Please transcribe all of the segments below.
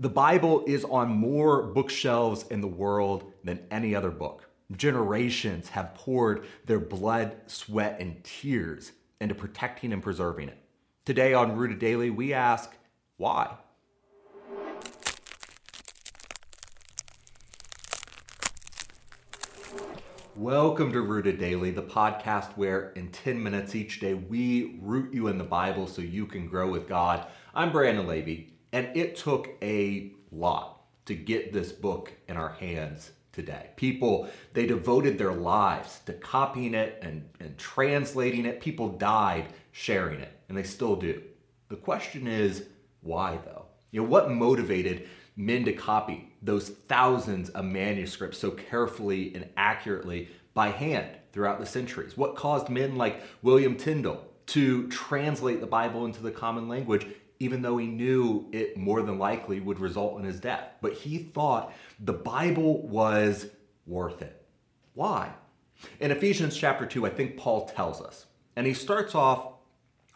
The Bible is on more bookshelves in the world than any other book. Generations have poured their blood, sweat, and tears into protecting and preserving it. Today on Rooted Daily, we ask why? Welcome to Rooted Daily, the podcast where in 10 minutes each day we root you in the Bible so you can grow with God. I'm Brandon Levy, and it took a lot to get this book in our hands today. People, they devoted their lives to copying it and, and translating it. People died sharing it, and they still do. The question is, why though? You know, what motivated men to copy those thousands of manuscripts so carefully and accurately by hand throughout the centuries? What caused men like William Tyndale to translate the Bible into the common language, even though he knew it more than likely would result in his death? But he thought the Bible was worth it. Why? In Ephesians chapter 2, I think Paul tells us, and he starts off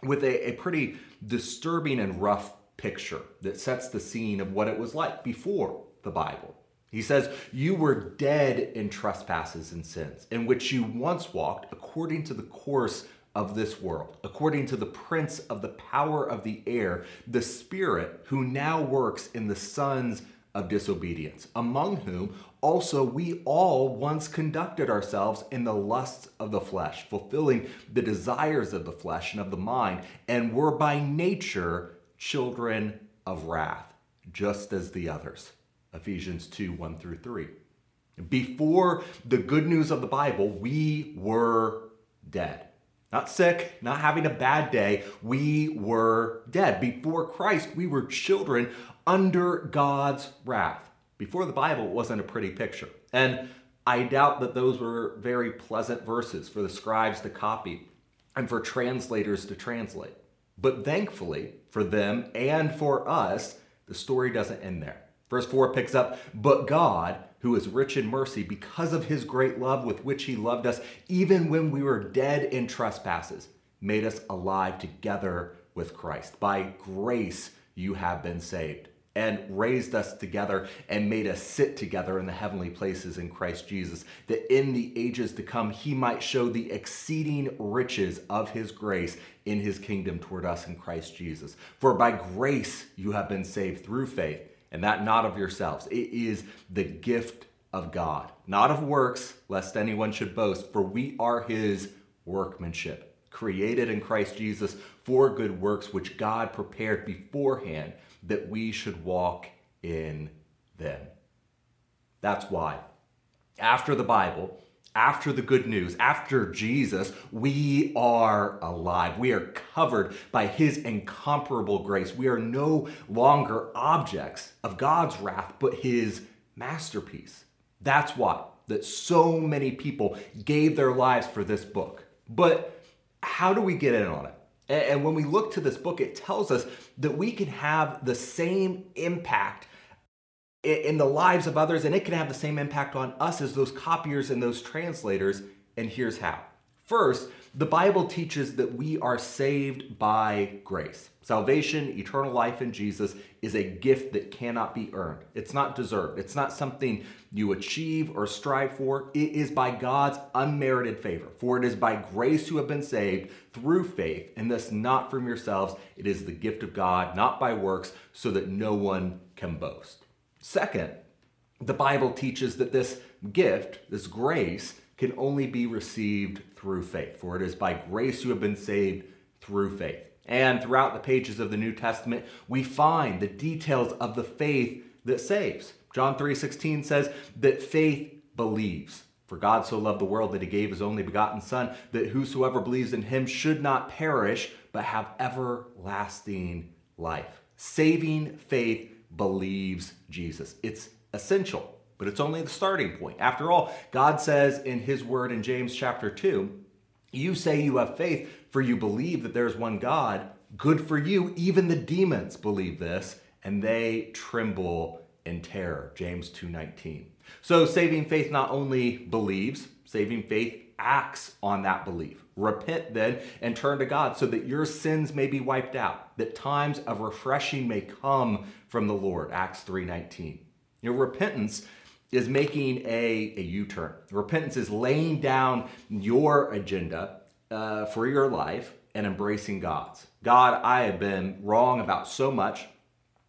with a, a pretty disturbing and rough picture that sets the scene of what it was like before the Bible. He says, You were dead in trespasses and sins, in which you once walked according to the course of this world, according to the prince of the power of the air, the spirit who now works in the sons of disobedience, among whom also we all once conducted ourselves in the lusts of the flesh, fulfilling the desires of the flesh and of the mind, and were by nature children of wrath, just as the others. Ephesians 2 1 through 3. Before the good news of the Bible, we were dead. Not sick, not having a bad day. We were dead. Before Christ, we were children under God's wrath. Before the Bible, it wasn't a pretty picture. And I doubt that those were very pleasant verses for the scribes to copy and for translators to translate. But thankfully for them and for us, the story doesn't end there. Verse 4 picks up, But God, who is rich in mercy, because of his great love with which he loved us, even when we were dead in trespasses, made us alive together with Christ. By grace you have been saved and raised us together and made us sit together in the heavenly places in Christ Jesus, that in the ages to come he might show the exceeding riches of his grace in his kingdom toward us in Christ Jesus. For by grace you have been saved through faith, and that not of yourselves. It is the gift of God, not of works, lest anyone should boast, for we are his workmanship, created in Christ Jesus for good works, which God prepared beforehand that we should walk in them. That's why, after the Bible, after the good news, after Jesus, we are alive. We are covered by his incomparable grace. We are no longer objects of God's wrath, but his masterpiece. That's why that so many people gave their lives for this book. But how do we get in on it? And when we look to this book, it tells us that we can have the same impact in the lives of others, and it can have the same impact on us as those copiers and those translators. And here's how. First, the Bible teaches that we are saved by grace. Salvation, eternal life in Jesus, is a gift that cannot be earned. It's not deserved. It's not something you achieve or strive for. It is by God's unmerited favor. For it is by grace you have been saved through faith, and thus not from yourselves. It is the gift of God, not by works, so that no one can boast. Second, the Bible teaches that this gift, this grace, can only be received through faith. For it is by grace you have been saved through faith. And throughout the pages of the New Testament, we find the details of the faith that saves. John 3:16 says that faith believes. For God so loved the world that he gave his only begotten son that whosoever believes in him should not perish but have everlasting life. Saving faith believes Jesus. It's essential but it's only the starting point. After all, God says in his word in James chapter 2, you say you have faith, for you believe that there's one God. Good for you. Even the demons believe this, and they tremble in terror. James 2:19. So saving faith not only believes, saving faith acts on that belief. Repent then and turn to God so that your sins may be wiped out, that times of refreshing may come from the Lord. Acts 3:19. You know, repentance is making a, a U-turn. Repentance is laying down your agenda uh, for your life and embracing God's. God, I have been wrong about so much,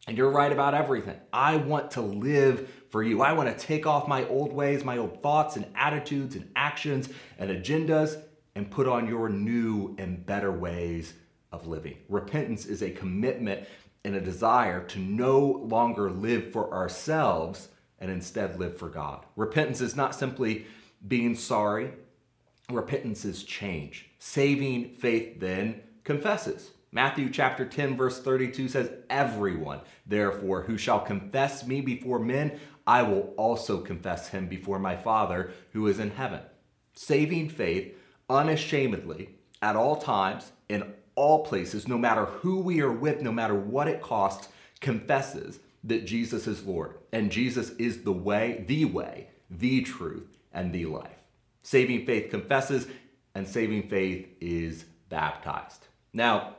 and you're right about everything. I want to live for you. I want to take off my old ways, my old thoughts and attitudes and actions and agendas, and put on your new and better ways of living. Repentance is a commitment and a desire to no longer live for ourselves and instead live for God. Repentance is not simply being sorry, repentance is change. Saving faith then confesses. Matthew chapter 10, verse 32 says, Everyone, therefore, who shall confess me before men, I will also confess him before my Father who is in heaven. Saving faith unashamedly at all times, in all places, no matter who we are with, no matter what it costs, confesses that Jesus is Lord. And Jesus is the way, the way, the truth, and the life. Saving faith confesses, and saving faith is baptized. Now,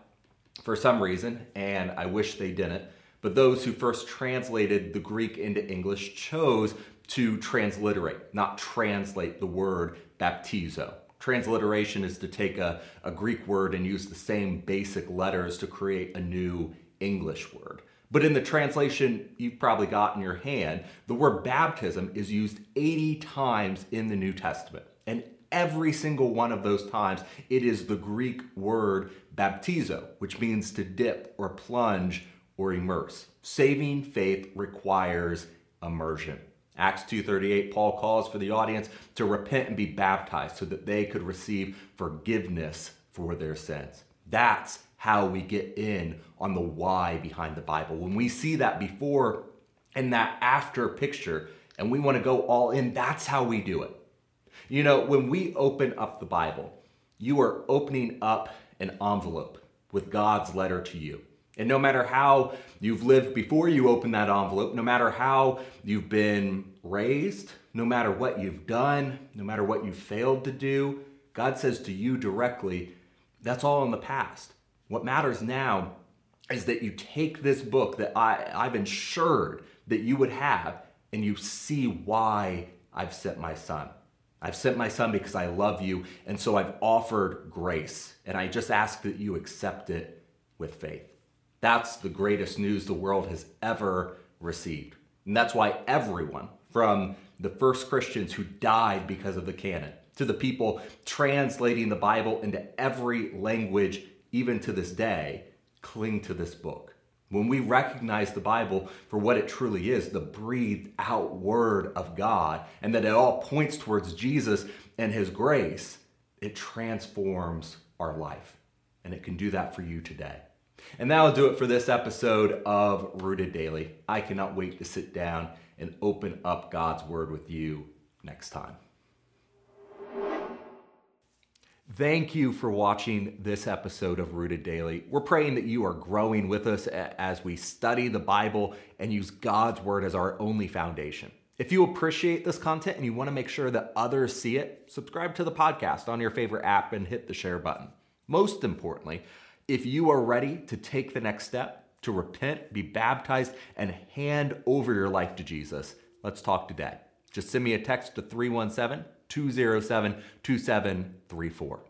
for some reason, and I wish they didn't, but those who first translated the Greek into English chose to transliterate, not translate the word baptizo. Transliteration is to take a, a Greek word and use the same basic letters to create a new English word. But in the translation you've probably got in your hand, the word baptism is used 80 times in the New Testament. And every single one of those times, it is the Greek word baptizo, which means to dip or plunge or immerse. Saving faith requires immersion. Acts 2:38 Paul calls for the audience to repent and be baptized so that they could receive forgiveness for their sins. That's how we get in on the why behind the Bible. When we see that before and that after picture and we want to go all in, that's how we do it. You know, when we open up the Bible, you are opening up an envelope with God's letter to you. And no matter how you've lived before you open that envelope, no matter how you've been raised, no matter what you've done, no matter what you failed to do, God says to you directly, that's all in the past. What matters now is that you take this book that I, I've ensured that you would have and you see why I've sent my son. I've sent my son because I love you, and so I've offered grace, and I just ask that you accept it with faith. That's the greatest news the world has ever received. And that's why everyone, from the first Christians who died because of the canon, to the people translating the Bible into every language, even to this day, cling to this book. When we recognize the Bible for what it truly is, the breathed out word of God, and that it all points towards Jesus and his grace, it transforms our life. And it can do that for you today. And that'll do it for this episode of Rooted Daily. I cannot wait to sit down and open up God's Word with you next time. Thank you for watching this episode of Rooted Daily. We're praying that you are growing with us as we study the Bible and use God's Word as our only foundation. If you appreciate this content and you want to make sure that others see it, subscribe to the podcast on your favorite app and hit the share button. Most importantly, if you are ready to take the next step, to repent, be baptized, and hand over your life to Jesus, let's talk today. Just send me a text to 317 207 2734.